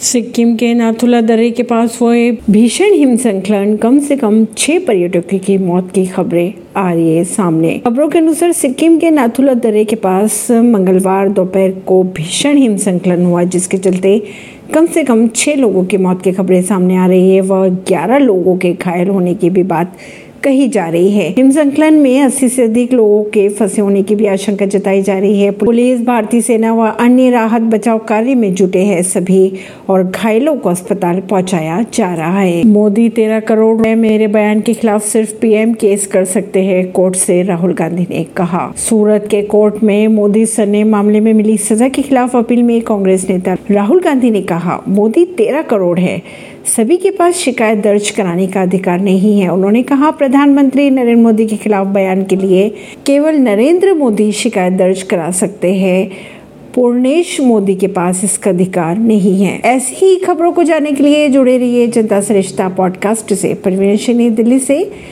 सिक्किम के नाथुला दर्रे के पास हुए भीषण हिमसंकलन कम से कम छह पर्यटकों की मौत की खबरें आ रही है सामने। खबरों के अनुसार सिक्किम के नाथुला दर्रे के पास मंगलवार दोपहर को भीषण हिमसंकलन हुआ, जिसके चलते कम से कम छह लोगों की मौत की खबरें सामने आ रही है। व ग्यारह लोगों के घायल होने की भी बात कही जा रही है। हिमसंकलन में 80 से अधिक लोगों के फंसे होने की भी आशंका जताई जा रही है। पुलिस, भारतीय सेना व अन्य राहत बचाव कार्य में जुटे हैं सभी और घायलों को अस्पताल पहुँचाया जा रहा है। मोदी, तेरह करोड़ में मेरे बयान के खिलाफ सिर्फ़ पीएम केस कर सकते हैं, कोर्ट से राहुल गांधी ने कहा। सूरत के कोर्ट में मोदी सर ने मामले में मिली सजा के खिलाफ अपील में कांग्रेस नेता राहुल गांधी ने कहा, मोदी, तेरह करोड़ है। सभी के पास शिकायत दर्ज कराने का अधिकार नहीं है। उन्होंने कहा, प्रधानमंत्री नरेंद्र मोदी के खिलाफ बयान के लिए केवल नरेंद्र मोदी शिकायत दर्ज करा सकते हैं। पूर्णेश मोदी के पास इसका अधिकार नहीं है। ऐसी ही खबरों को जानने के लिए जुड़े रहिए जनता सरिश्ता पॉडकास्ट से। परवीन दिल्ली से।